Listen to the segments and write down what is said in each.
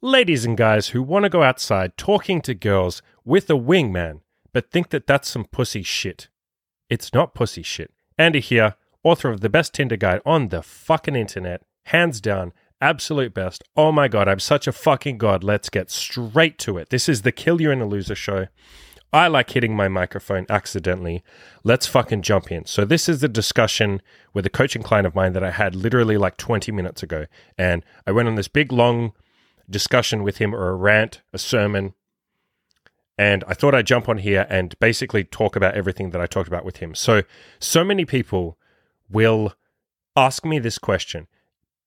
ladies and guys who want to go outside talking to girls with a wingman, but think that that's some pussy shit. It's not pussy shit. Andy here, author of the best Tinder guide on the fucking internet, hands down, absolute best. Oh my god, I'm such a fucking god. Let's get straight to it. This is the Kill Your Inner Loser show. I like hitting my microphone accidentally. Let's fucking jump in. So, this is the discussion with a coaching client of mine that I had literally like 20 minutes ago. And I went on this big, long discussion with him, or a rant, a sermon. And I thought I'd jump on here and basically talk about everything that I talked about with him. So, so many people will ask me this question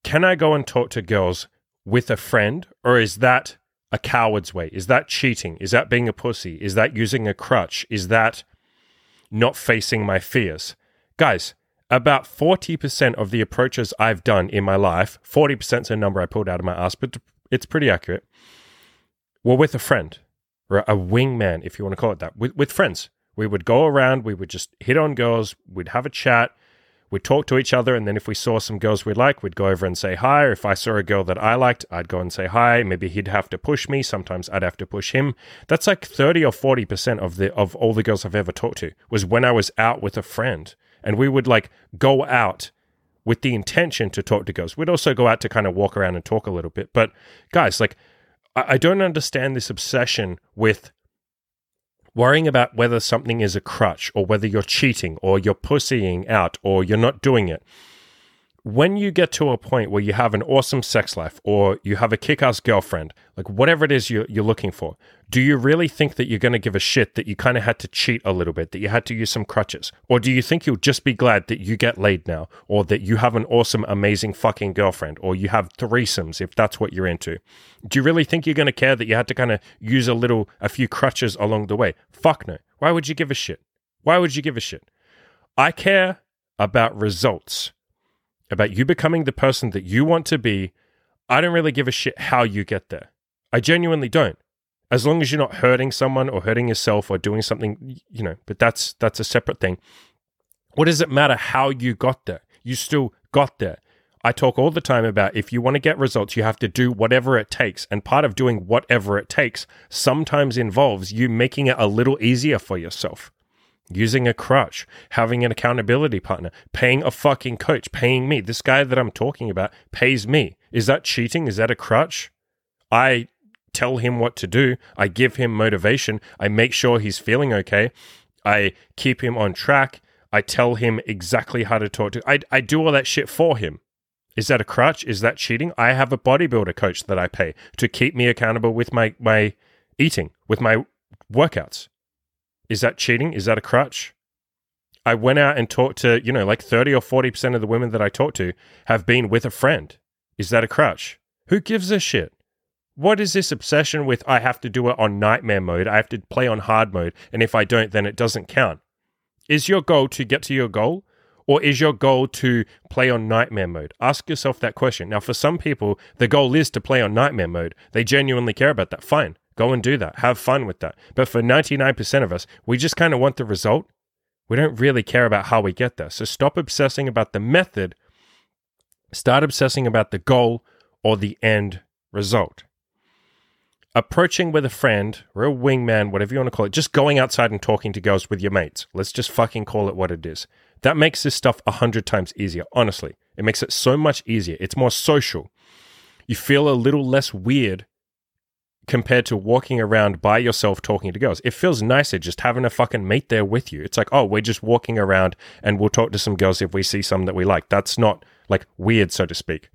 Can I go and talk to girls with a friend, or is that a coward's way? Is that cheating? Is that being a pussy? Is that using a crutch? Is that not facing my fears? Guys, about 40% of the approaches I've done in my life, 40% is a number I pulled out of my ass, but it's pretty accurate, Well, with a friend or a wingman, if you want to call it that, with, with friends. We would go around, we would just hit on girls, we'd have a chat, we'd talk to each other, and then if we saw some girls we like, we'd go over and say hi. Or if I saw a girl that I liked, I'd go and say hi. Maybe he'd have to push me. Sometimes I'd have to push him. That's like thirty or forty percent of the of all the girls I've ever talked to was when I was out with a friend, and we would like go out with the intention to talk to girls. We'd also go out to kind of walk around and talk a little bit. But guys, like, I, I don't understand this obsession with worrying about whether something is a crutch or whether you're cheating or you're pussying out or you're not doing it. When you get to a point where you have an awesome sex life or you have a kick ass girlfriend, like whatever it is you're, you're looking for, do you really think that you're going to give a shit that you kind of had to cheat a little bit, that you had to use some crutches? Or do you think you'll just be glad that you get laid now or that you have an awesome, amazing fucking girlfriend or you have threesomes if that's what you're into? Do you really think you're going to care that you had to kind of use a little, a few crutches along the way? Fuck no. Why would you give a shit? Why would you give a shit? I care about results, about you becoming the person that you want to be. I don't really give a shit how you get there. I genuinely don't. As long as you're not hurting someone or hurting yourself or doing something, you know, but that's that's a separate thing. What does it matter how you got there? You still got there. I talk all the time about if you want to get results, you have to do whatever it takes. And part of doing whatever it takes sometimes involves you making it a little easier for yourself. Using a crutch, having an accountability partner, paying a fucking coach, paying me. This guy that I'm talking about pays me. Is that cheating? Is that a crutch? I tell him what to do. I give him motivation. I make sure he's feeling okay. I keep him on track. I tell him exactly how to talk to. I, I do all that shit for him. Is that a crutch? Is that cheating? I have a bodybuilder coach that I pay to keep me accountable with my, my eating, with my workouts. Is that cheating? Is that a crutch? I went out and talked to, you know, like 30 or 40% of the women that I talked to have been with a friend. Is that a crutch? Who gives a shit? What is this obsession with I have to do it on nightmare mode? I have to play on hard mode. And if I don't, then it doesn't count. Is your goal to get to your goal? Or is your goal to play on nightmare mode? Ask yourself that question. Now, for some people, the goal is to play on nightmare mode. They genuinely care about that. Fine, go and do that. Have fun with that. But for 99% of us, we just kind of want the result. We don't really care about how we get there. So stop obsessing about the method. Start obsessing about the goal or the end result approaching with a friend or a wingman, whatever you want to call it, just going outside and talking to girls with your mates. Let's just fucking call it what it is. That makes this stuff a hundred times easier, honestly. It makes it so much easier. It's more social. You feel a little less weird compared to walking around by yourself talking to girls. It feels nicer just having a fucking mate there with you. It's like, oh, we're just walking around and we'll talk to some girls if we see some that we like. That's not like weird, so to speak.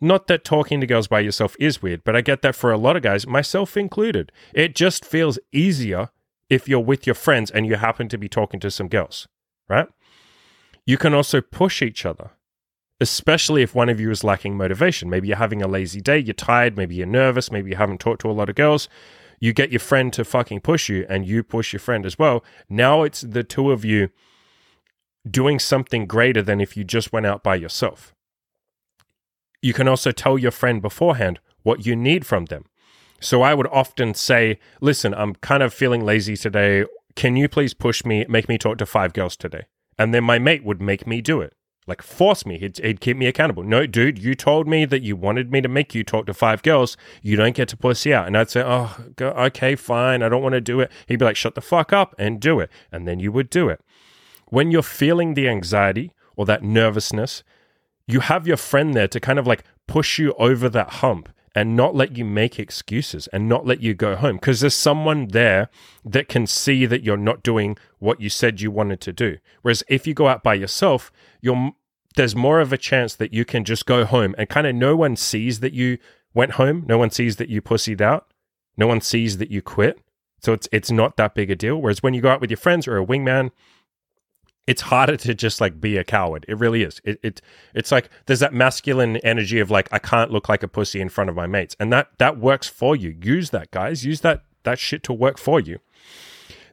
Not that talking to girls by yourself is weird, but I get that for a lot of guys, myself included. It just feels easier if you're with your friends and you happen to be talking to some girls, right? You can also push each other, especially if one of you is lacking motivation. Maybe you're having a lazy day, you're tired, maybe you're nervous, maybe you haven't talked to a lot of girls. You get your friend to fucking push you and you push your friend as well. Now it's the two of you doing something greater than if you just went out by yourself. You can also tell your friend beforehand what you need from them. So I would often say, listen, I'm kind of feeling lazy today. Can you please push me, make me talk to five girls today? And then my mate would make me do it. Like force me. He'd, he'd keep me accountable. No, dude, you told me that you wanted me to make you talk to five girls. You don't get to pussy out. And I'd say, oh, go, okay, fine. I don't want to do it. He'd be like, shut the fuck up and do it. And then you would do it. When you're feeling the anxiety or that nervousness, you have your friend there to kind of like push you over that hump and not let you make excuses and not let you go home because there's someone there that can see that you're not doing what you said you wanted to do. Whereas if you go out by yourself, you're there's more of a chance that you can just go home and kind of no one sees that you went home, no one sees that you pussied out, no one sees that you quit. So it's it's not that big a deal. Whereas when you go out with your friends or a wingman, it's harder to just like be a coward. It really is. It, it it's like there's that masculine energy of like I can't look like a pussy in front of my mates, and that that works for you. Use that, guys. Use that that shit to work for you.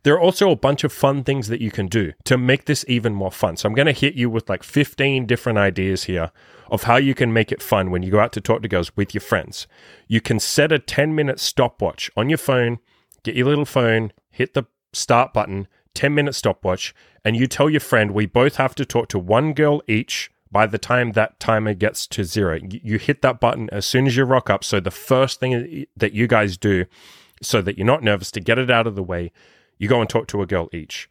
There are also a bunch of fun things that you can do to make this even more fun. So I'm going to hit you with like 15 different ideas here of how you can make it fun when you go out to talk to girls with your friends. You can set a 10 minute stopwatch on your phone, get your little phone, hit the start button, 10 minute stopwatch, and you tell your friend we both have to talk to one girl each by the time that timer gets to zero. You hit that button as soon as you rock up. So the first thing that you guys do, so that you're not nervous to get it out of the way, you go and talk to a girl each.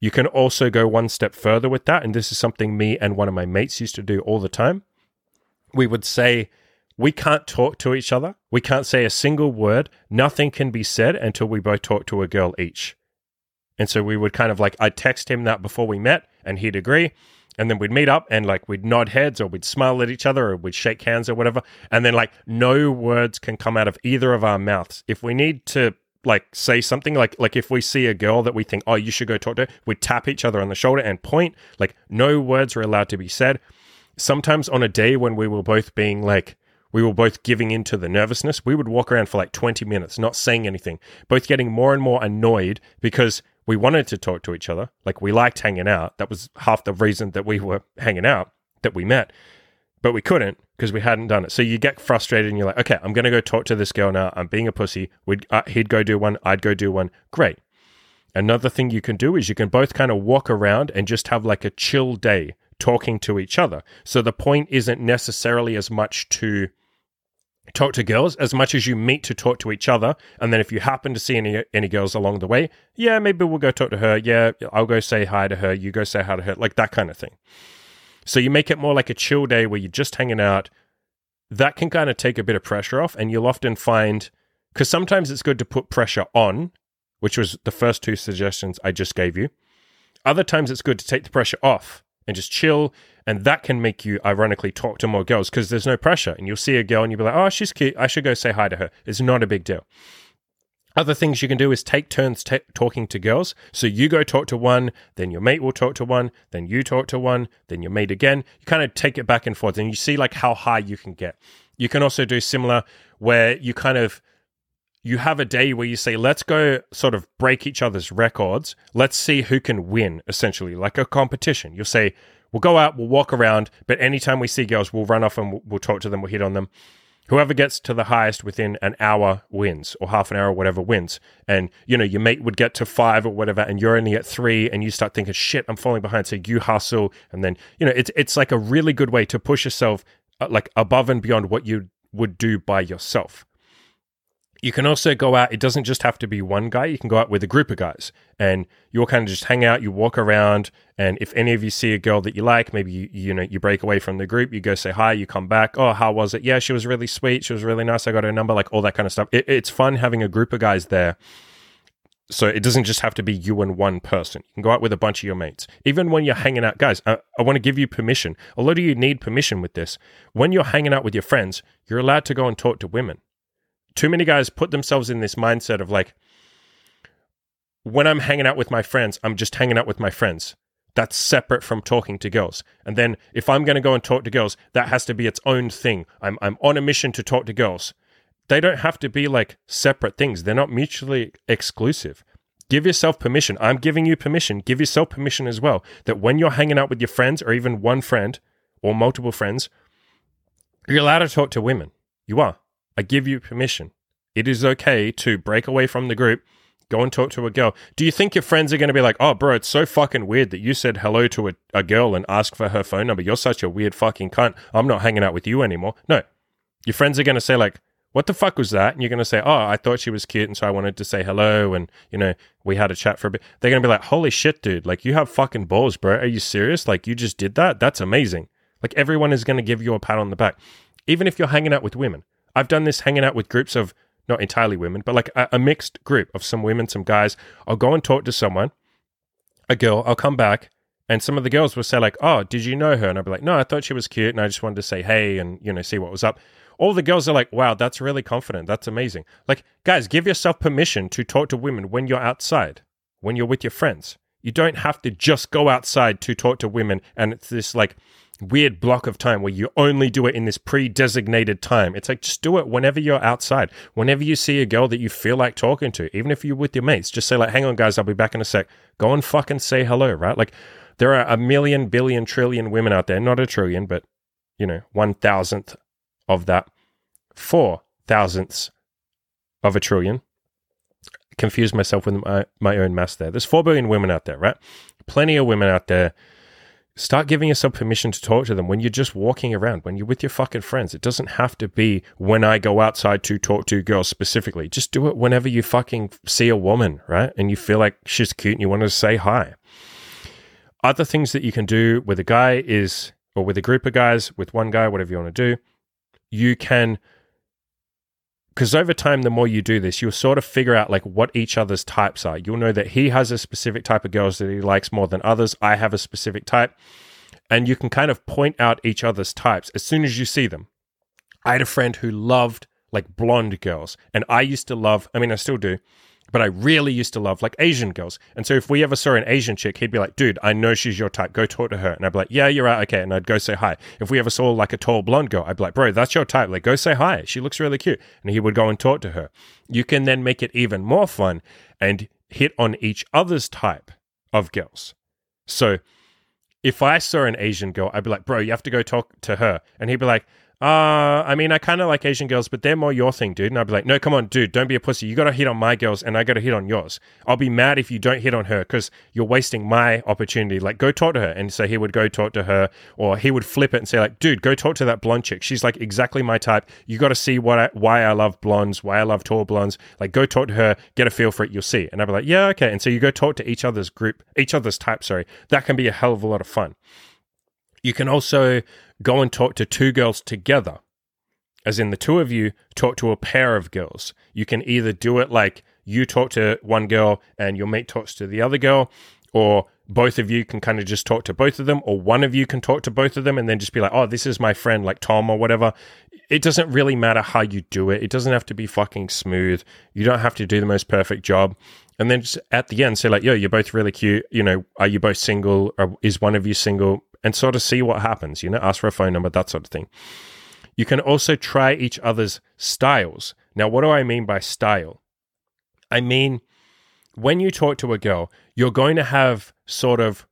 You can also go one step further with that. And this is something me and one of my mates used to do all the time. We would say, we can't talk to each other. We can't say a single word. Nothing can be said until we both talk to a girl each. And so we would kind of like, I'd text him that before we met and he'd agree. And then we'd meet up and like we'd nod heads or we'd smile at each other or we'd shake hands or whatever. And then like no words can come out of either of our mouths. If we need to like say something like like if we see a girl that we think oh you should go talk to we tap each other on the shoulder and point like no words are allowed to be said sometimes on a day when we were both being like we were both giving into the nervousness we would walk around for like 20 minutes not saying anything both getting more and more annoyed because we wanted to talk to each other like we liked hanging out that was half the reason that we were hanging out that we met but we couldn't because we hadn't done it. So you get frustrated and you're like, okay, I'm going to go talk to this girl now. I'm being a pussy. We'd, uh, he'd go do one. I'd go do one. Great. Another thing you can do is you can both kind of walk around and just have like a chill day talking to each other. So the point isn't necessarily as much to talk to girls as much as you meet to talk to each other. And then if you happen to see any any girls along the way, yeah, maybe we'll go talk to her. Yeah, I'll go say hi to her. You go say hi to her, like that kind of thing. So you make it more like a chill day where you're just hanging out. That can kind of take a bit of pressure off, and you'll often find because sometimes it's good to put pressure on, which was the first two suggestions I just gave you. Other times it's good to take the pressure off and just chill, and that can make you ironically talk to more girls because there's no pressure, and you'll see a girl and you'll be like, "Oh, she's cute. I should go say hi to her." It's not a big deal. Other things you can do is take turns t- talking to girls. So you go talk to one, then your mate will talk to one, then you talk to one, then your mate again. You kind of take it back and forth and you see like how high you can get. You can also do similar where you kind of you have a day where you say let's go sort of break each other's records. Let's see who can win essentially, like a competition. You'll say we'll go out, we'll walk around, but anytime we see girls, we'll run off and we'll, talk to them, we'll hit on them whoever gets to the highest within an hour wins or half an hour or whatever wins and you know your mate would get to five or whatever and you're only at three and you start thinking shit i'm falling behind so you hustle and then you know it's it's like a really good way to push yourself uh, like above and beyond what you would do by yourself you can also go out. It doesn't just have to be one guy. You can go out with a group of guys and you all kind of just hang out. You walk around. And if any of you see a girl that you like, maybe you, you know, you break away from the group, you go say hi, you come back. Oh, how was it? Yeah, she was really sweet. She was really nice. I got her number, like all that kind of stuff. It, it's fun having a group of guys there. So it doesn't just have to be you and one person. You can go out with a bunch of your mates. Even when you're hanging out, guys, I, I want to give you permission. A lot of you need permission with this. When you're hanging out with your friends, you're allowed to go and talk to women too many guys put themselves in this mindset of like, when I'm hanging out with my friends, I'm just hanging out with my friends. That's separate from talking to girls. And then if I'm going to go and talk to girls, that has to be its own thing. I'm, I'm on a mission to talk to girls. They don't have to be like separate things, they're not mutually exclusive. Give yourself permission. I'm giving you permission. Give yourself permission as well that when you're hanging out with your friends or even one friend or multiple friends, you're allowed to talk to women. You are. I give you permission. It is okay to break away from the group, Go and talk to a girl. Do you think your friends are going to be like, oh, bro, it's so fucking weird that you said hello to a, a girl and asked for her phone number? You're such a weird fucking cunt. I'm not hanging out with you anymore. No. Your friends are going to say, like, what the fuck was that? And you're going to say, oh, I thought she was cute. And so I wanted to say hello. And, you know, we had a chat for a bit. They're going to be like, holy shit, dude. Like, you have fucking balls, bro. Are you serious? Like, you just did that? That's amazing. Like, everyone is going to give you a pat on the back, even if you're hanging out with women. I've done this hanging out with groups of not entirely women, but like a, a mixed group of some women, some guys. I'll go and talk to someone, a girl. I'll come back, and some of the girls will say like, "Oh, did you know her?" And I'll be like, "No, I thought she was cute, and I just wanted to say hey and you know see what was up." All the girls are like, "Wow, that's really confident. That's amazing." Like, guys, give yourself permission to talk to women when you're outside, when you're with your friends. You don't have to just go outside to talk to women, and it's this like weird block of time where you only do it in this pre-designated time. It's like just do it whenever you're outside. Whenever you see a girl that you feel like talking to, even if you're with your mates, just say like, "Hang on, guys, I'll be back in a sec." Go and fucking say hello, right? Like there are a million, billion, trillion women out there. Not a trillion, but you know, one thousandth of that, four thousandths of a trillion. Confused myself with my, my own math there. There's four billion women out there, right? Plenty of women out there Start giving yourself permission to talk to them when you're just walking around, when you're with your fucking friends. It doesn't have to be when I go outside to talk to girls specifically. Just do it whenever you fucking see a woman, right? And you feel like she's cute and you want to say hi. Other things that you can do with a guy is, or with a group of guys, with one guy, whatever you want to do, you can because over time the more you do this you'll sort of figure out like what each other's types are. You'll know that he has a specific type of girls that he likes more than others. I have a specific type. And you can kind of point out each other's types as soon as you see them. I had a friend who loved like blonde girls. And i used to love i mean i still do but I really used to love like Asian girls. And so if we ever saw an Asian chick, he'd be like, dude, I know she's your type. Go talk to her. And I'd be like, yeah, you're right. Okay. And I'd go say hi. If we ever saw like a tall blonde girl, I'd be like, bro, that's your type. Like, go say hi. She looks really cute. And he would go and talk to her. You can then make it even more fun and hit on each other's type of girls. So if I saw an Asian girl, I'd be like, bro, you have to go talk to her. And he'd be like, uh, I mean, I kind of like Asian girls, but they're more your thing, dude. And I'd be like, no, come on, dude, don't be a pussy. You got to hit on my girls, and I got to hit on yours. I'll be mad if you don't hit on her because you're wasting my opportunity. Like, go talk to her. And so he would go talk to her, or he would flip it and say, like, dude, go talk to that blonde chick. She's like exactly my type. You got to see what I, why I love blondes, why I love tall blondes. Like, go talk to her, get a feel for it. You'll see. And I'd be like, yeah, okay. And so you go talk to each other's group, each other's type. Sorry, that can be a hell of a lot of fun. You can also go and talk to two girls together as in the two of you talk to a pair of girls. You can either do it like you talk to one girl and your mate talks to the other girl, or both of you can kind of just talk to both of them, or one of you can talk to both of them and then just be like, oh, this is my friend, like Tom or whatever. It doesn't really matter how you do it. It doesn't have to be fucking smooth. You don't have to do the most perfect job. And then just at the end, say, like, yo, you're both really cute. You know, are you both single? Or is one of you single? And sort of see what happens, you know, ask for a phone number, that sort of thing. You can also try each other's styles. Now, what do I mean by style? I mean, when you talk to a girl, you're going to have sort of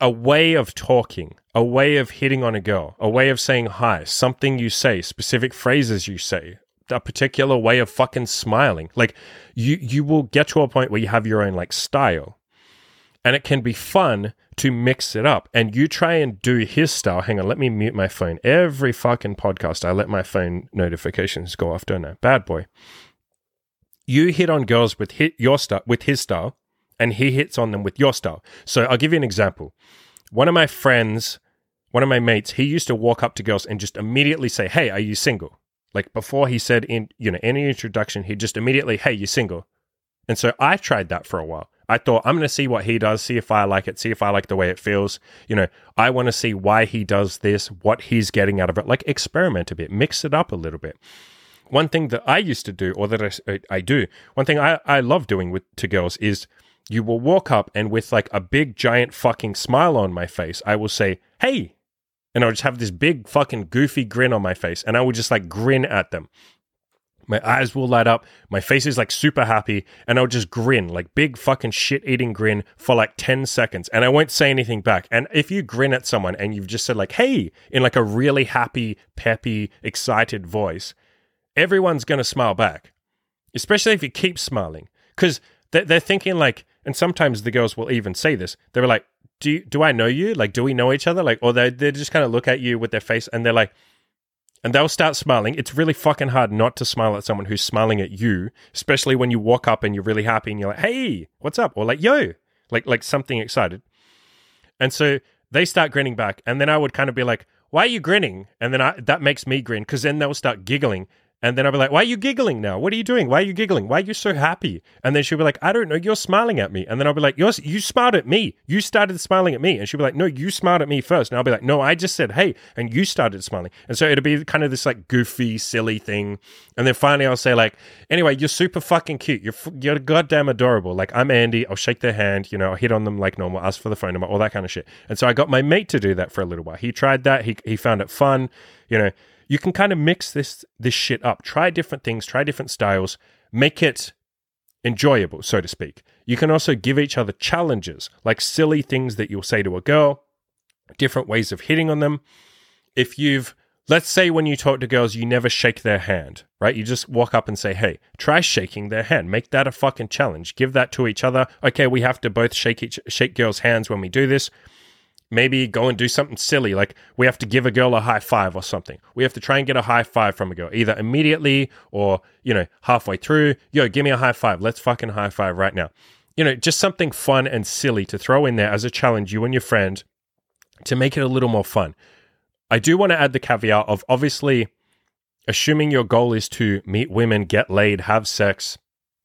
a way of talking, a way of hitting on a girl, a way of saying hi, something you say, specific phrases you say, a particular way of fucking smiling. Like you you will get to a point where you have your own like style. And it can be fun to mix it up. And you try and do his style. Hang on, let me mute my phone. Every fucking podcast, I let my phone notifications go off, don't I? Bad boy. You hit on girls with hit your style with his style, and he hits on them with your style. So I'll give you an example. One of my friends, one of my mates, he used to walk up to girls and just immediately say, Hey, are you single? Like before he said in you know any introduction, he'd just immediately, Hey, you single? And so I tried that for a while. I thought I'm going to see what he does, see if I like it, see if I like the way it feels. You know, I want to see why he does this, what he's getting out of it. Like experiment a bit, mix it up a little bit. One thing that I used to do, or that I, I do, one thing I, I love doing with to girls is you will walk up and with like a big giant fucking smile on my face, I will say, "Hey," and I'll just have this big fucking goofy grin on my face, and I will just like grin at them. My eyes will light up. My face is like super happy. And I'll just grin, like big fucking shit eating grin for like 10 seconds. And I won't say anything back. And if you grin at someone and you've just said, like, hey, in like a really happy, peppy, excited voice, everyone's going to smile back, especially if you keep smiling. because they're, they're thinking like, and sometimes the girls will even say this. They were like, "Do you, do I know you? Like, do we know each other? Like, or they they just kind of look at you with their face and they're like." And they'll start smiling. It's really fucking hard not to smile at someone who's smiling at you, especially when you walk up and you're really happy and you're like, "Hey, what's up?" or like, "Yo," like like something excited. And so they start grinning back, and then I would kind of be like, "Why are you grinning?" And then I, that makes me grin because then they'll start giggling, and then I'll be like, why are you giggling now? What are you doing? Why are you giggling? Why are you so happy? And then she'll be like, I don't know. You're smiling at me. And then I'll be like, You're, you smiled at me. You started smiling at me. And she'll be like, No, you smiled at me first. And I'll be like, No, I just said, Hey. And you started smiling. And so it'll be kind of this like goofy, silly thing. And then finally I'll say, like, Anyway, you're super fucking cute. You're, you're goddamn adorable. Like, I'm Andy. I'll shake their hand. You know, I'll hit on them like normal, ask for the phone number, all that kind of shit. And so I got my mate to do that for a little while. He tried that. He, he found it fun. You know, you can kind of mix this this shit up. Try different things, try different styles, make it enjoyable, so to speak. You can also give each other challenges, like silly things that you'll say to a girl, different ways of hitting on them. If you've Let's say when you talk to girls, you never shake their hand, right? You just walk up and say, hey, try shaking their hand. Make that a fucking challenge. Give that to each other. Okay, we have to both shake each, shake girls' hands when we do this maybe go and do something silly like we have to give a girl a high five or something. We have to try and get a high five from a girl either immediately or you know halfway through. Yo give me a high five. Let's fucking high five right now. You know just something fun and silly to throw in there as a challenge you and your friend to make it a little more fun. I do want to add the caveat of obviously assuming your goal is to meet women get laid have sex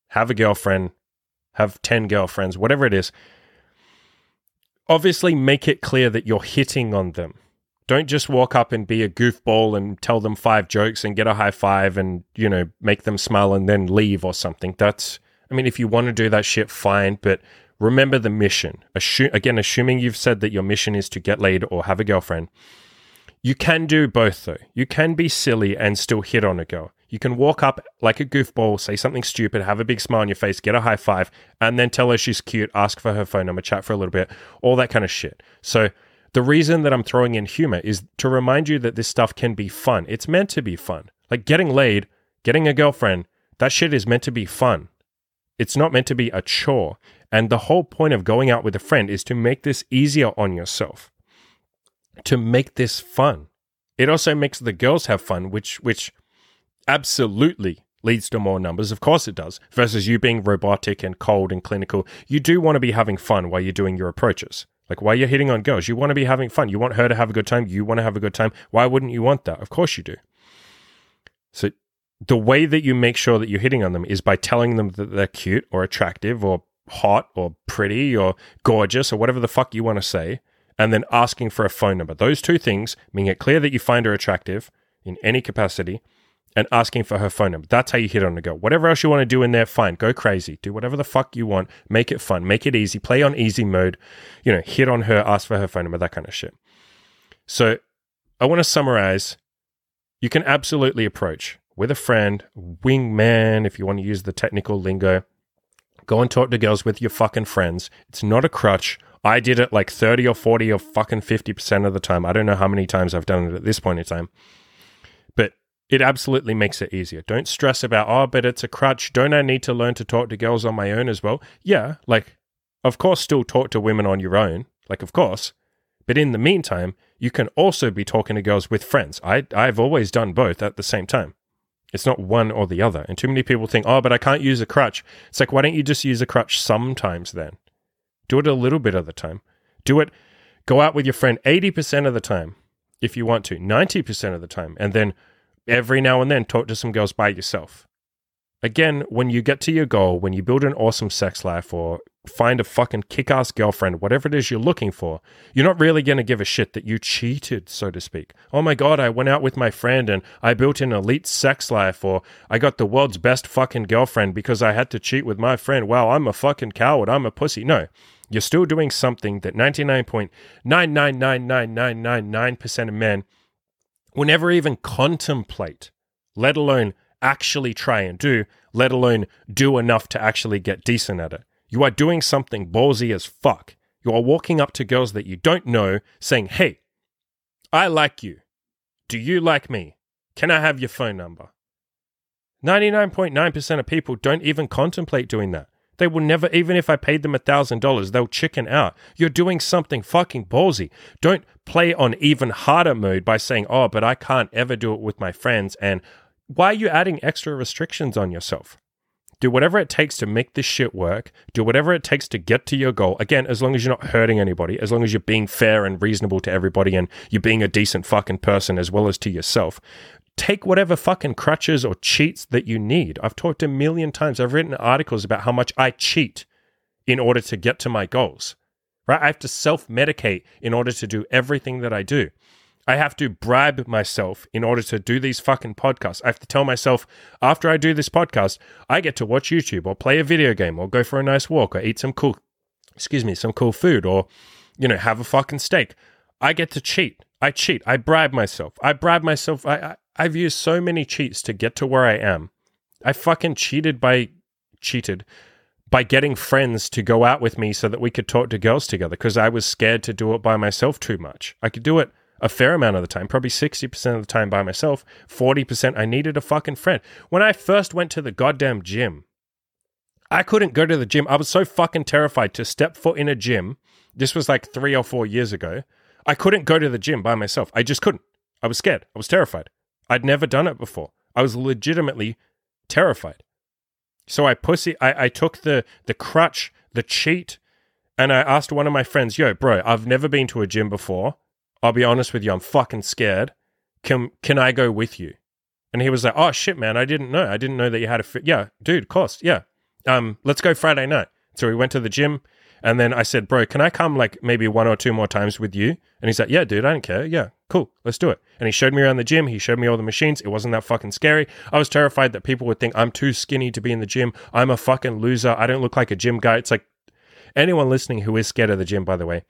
have a girlfriend have 10 girlfriends whatever it is obviously make it clear that you're hitting on them. Don't just walk up and be a goofball and tell them five jokes and get a high five and, you know, make them smile and then leave or something. That's, I mean, if you want to do that shit, fine, but remember the mission. Assume, again, assuming you've said that your mission is to get laid or have a girlfriend, you can do both though. You can be silly and still hit on a girl. You can walk up like a goofball, say something stupid, have a big smile on your face, get a high five, and then tell her she's cute, ask for her phone number, chat for a little bit, all that kind of shit. So, the reason that I'm throwing in humor is to remind you that this stuff can be fun. It's meant to be fun. Like getting laid, getting a girlfriend, that shit is meant to be fun. It's not meant to be a chore. And the whole point of going out with a friend is to make this easier on yourself, to make this fun. It also makes the girls have fun, which which absolutely leads to more numbers. Of course it does. Versus you being robotic and cold and clinical. You do want to be having fun while you're doing your approaches. Like while you're hitting on girls, you want to be having fun. You want her to have a good time. You want to have a good time. Why wouldn't you want that? Of course you do. So the way that you make sure that you're hitting on them is by telling them that they're cute or attractive or hot or pretty or gorgeous or whatever the fuck you want to say, and then asking for a phone number. Those two things, making it clear that you find her attractive in any capacity, and asking for her phone number. That's how you hit on a girl. Whatever else you want to do in there, fine. Go crazy. Do whatever the fuck you want. Make it fun. Make it easy. Play on easy mode. You know, hit on her, ask for her phone number, that kind of shit. So I want to summarize. You can absolutely approach with a friend, wingman, if you want to use the technical lingo. Go and talk to girls with your fucking friends. It's not a crutch. I did it like 30 or 40 or fucking 50% of the time. I don't know how many times I've done it at this point in time it absolutely makes it easier. Don't stress about, oh, but it's a crutch. Don't I need to learn to talk to girls on my own as well? Yeah, like, of course, still talk to women on your own, like, of course. But in the meantime, you can also be talking to girls with friends. I, I've always done both at the same time. It's not one or the other. And too many people think, oh, but I can't use a crutch. It's like, why don't you just use a crutch sometimes then? Do it a little bit of the time. Do it, go out with your friend 80% of the time if you want to, 90% of the time. And then every now and then talk to some girls by yourself. Again, when you get to your goal, when you build an awesome sex life or find a fucking kick ass girlfriend, whatever it is you're looking for, you're not really going to give a shit that you cheated, so to speak. Oh my God, I went out with my friend and I built an elite sex life, or I got the world's best fucking girlfriend because I had to cheat with my friend. Wow, I'm a fucking coward. I'm a pussy. No, you're still doing something that 99.9999999% of men will never even contemplate, let alone actually try and do, let alone do enough to actually get decent at it. You are doing something ballsy as fuck. You are walking up to girls that you don't know saying, Hey, I like you. Do you like me? Can I have your phone number? 99.9% of people don't even contemplate doing that. They will never, even if I paid them a thousand dollars, they'll chicken out. You're doing something fucking ballsy. Don't play on even harder mode by saying, oh, but I can't ever do it with my friends. And why are you adding extra restrictions on yourself? Do whatever it takes to make this shit work. Do whatever it takes to get to your goal. Again, as long as you're not hurting anybody, as long as you're being fair and reasonable to everybody and you're being a decent fucking person as well as to yourself. Take whatever fucking crutches or cheats that you need. I've talked a million times. I've written articles about how much I cheat in order to get to my goals. Right? I have to self medicate in order to do everything that I do. I have to bribe myself in order to do these fucking podcasts. I have to tell myself after I do this podcast, I get to watch YouTube or play a video game or go for a nice walk or eat some cool, excuse me, some cool food or, you know, have a fucking steak. I get to cheat. I cheat. I bribe myself. I bribe myself. I, I I've used so many cheats to get to where I am. I fucking cheated by cheated by getting friends to go out with me so that we could talk to girls together because I was scared to do it by myself too much. I could do it a fair amount of the time, probably 60% of the time by myself. 40% I needed a fucking friend. When I first went to the goddamn gym, I couldn't go to the gym. I was so fucking terrified to step foot in a gym. This was like three or four years ago. I couldn't go to the gym by myself. I just couldn't. I was scared. I was terrified. I'd never done it before. I was legitimately terrified. So I pussy I, I took the the crutch, the cheat, and I asked one of my friends, yo, bro, I've never been to a gym before. I'll be honest with you, I'm fucking scared. Can can I go with you? And he was like, "Oh shit, man, I didn't know. I didn't know that you had a fit. Yeah, dude, cost. yeah. Um, let's go Friday night." So we went to the gym, and then I said, "Bro, can I come like maybe one or two more times with you?" And he's like, "Yeah, dude, I don't care. Yeah, cool, let's do it." And he showed me around the gym. He showed me all the machines. It wasn't that fucking scary. I was terrified that people would think I'm too skinny to be in the gym. I'm a fucking loser. I don't look like a gym guy. It's like anyone listening who is scared of the gym, by the way,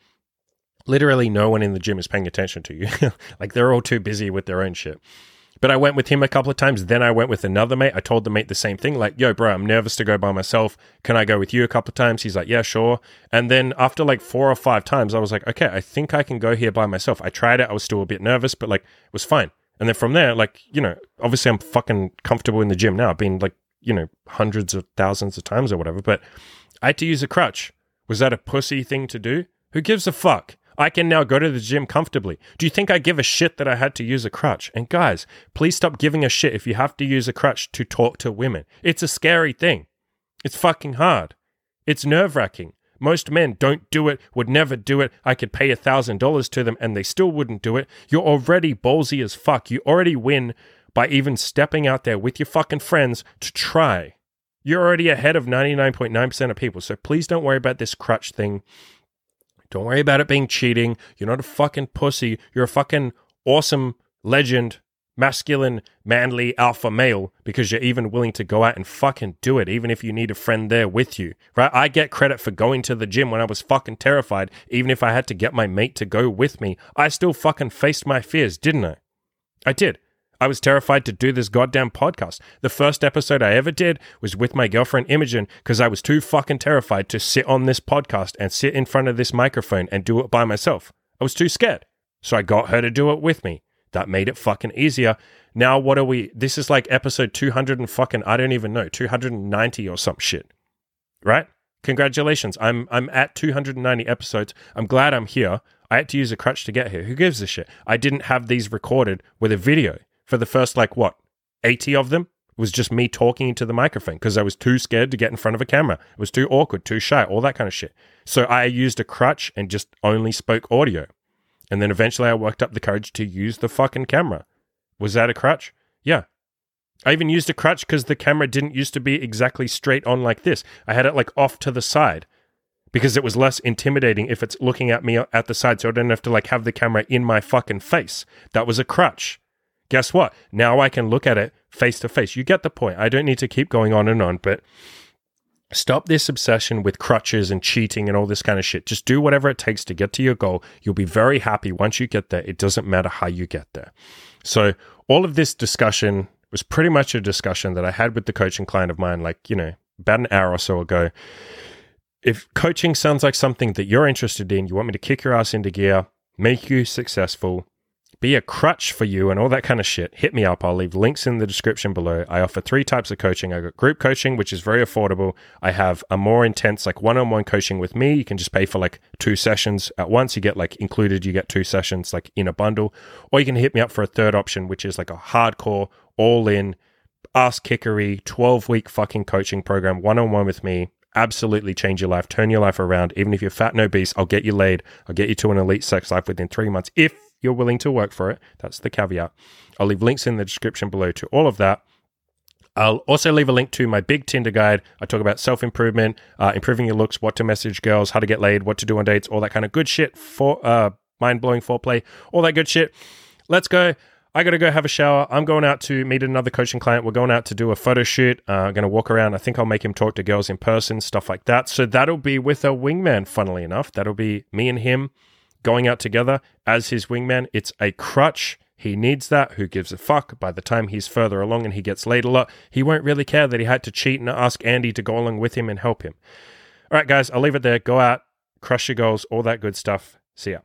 literally no one in the gym is paying attention to you. like they're all too busy with their own shit. But I went with him a couple of times. Then I went with another mate. I told the mate the same thing, like, yo, bro, I'm nervous to go by myself. Can I go with you a couple of times? He's like, yeah, sure. And then after like four or five times, I was like, okay, I think I can go here by myself. I tried it. I was still a bit nervous, but like, it was fine. And then from there, like, you know, obviously I'm fucking comfortable in the gym now. I've been like, you know, hundreds of thousands of times or whatever, but I had to use a crutch. Was that a pussy thing to do? Who gives a fuck? I can now go to the gym comfortably. Do you think I give a shit that I had to use a crutch? And guys, please stop giving a shit if you have to use a crutch to talk to women. It's a scary thing. It's fucking hard. It's nerve wracking. Most men don't do it, would never do it. I could pay a thousand dollars to them and they still wouldn't do it. You're already ballsy as fuck. You already win by even stepping out there with your fucking friends to try. You're already ahead of 99.9% of people. So please don't worry about this crutch thing. Don't worry about it being cheating. You're not a fucking pussy. You're a fucking awesome legend, masculine, manly alpha male because you're even willing to go out and fucking do it, even if you need a friend there with you. Right? I get credit for going to the gym when I was fucking terrified, even if I had to get my mate to go with me. I still fucking faced my fears, didn't I? I did. I was terrified to do this goddamn podcast. The first episode I ever did was with my girlfriend Imogen because I was too fucking terrified to sit on this podcast and sit in front of this microphone and do it by myself. I was too scared. So I got her to do it with me. That made it fucking easier. Now what are we? This is like episode 200 and fucking I don't even know, 290 or some shit. Right? Congratulations. I'm I'm at 290 episodes. I'm glad I'm here. I had to use a crutch to get here. Who gives a shit? I didn't have these recorded with a video for the first like what 80 of them was just me talking into the microphone because I was too scared to get in front of a camera. It was too awkward, too shy, all that kind of shit. So I used a crutch and just only spoke audio. And then eventually I worked up the courage to use the fucking camera. Was that a crutch? Yeah. I even used a crutch because the camera didn't used to be exactly straight on like this. I had it like off to the side because it was less intimidating if it's looking at me uh, at the side so I didn't have to like have the camera in my fucking face. That was a crutch guess what? Now I can look at it face to face. You get the point. I don't need to keep going on and on, but stop this obsession with crutches and cheating and all this kind of shit. Just do whatever it takes to get to your goal. You'll be very happy once you get there. It doesn't matter how you get there. So, all of this discussion was pretty much a discussion that I had with the coaching client of mine, like, you know, about an hour or so ago. If coaching sounds like something that you're interested in, you want me to kick your ass into gear, make you successful, be a crutch for you and all that kind of shit, hit me up. I'll leave links in the description below. I offer three types of coaching. I got group coaching, which is very affordable. I have a more intense, like one on one coaching with me. You can just pay for like two sessions at once. You get like included, you get two sessions like in a bundle. Or you can hit me up for a third option, which is like a hardcore, all in, ass kickery, 12 week fucking coaching program, one on one with me absolutely change your life, turn your life around. Even if you're fat and obese, I'll get you laid. I'll get you to an elite sex life within three months if you're willing to work for it. That's the caveat. I'll leave links in the description below to all of that. I'll also leave a link to my big Tinder guide. I talk about self improvement, uh, improving your looks, what to message girls, how to get laid, what to do on dates, all that kind of good shit for uh, mind blowing foreplay, all that good shit. Let's go. I got to go have a shower. I'm going out to meet another coaching client. We're going out to do a photo shoot. Uh, I'm going to walk around. I think I'll make him talk to girls in person, stuff like that. So that'll be with a wingman, funnily enough. That'll be me and him going out together as his wingman. It's a crutch. He needs that. Who gives a fuck? By the time he's further along and he gets laid a lot, he won't really care that he had to cheat and ask Andy to go along with him and help him. All right, guys, I'll leave it there. Go out, crush your goals, all that good stuff. See ya.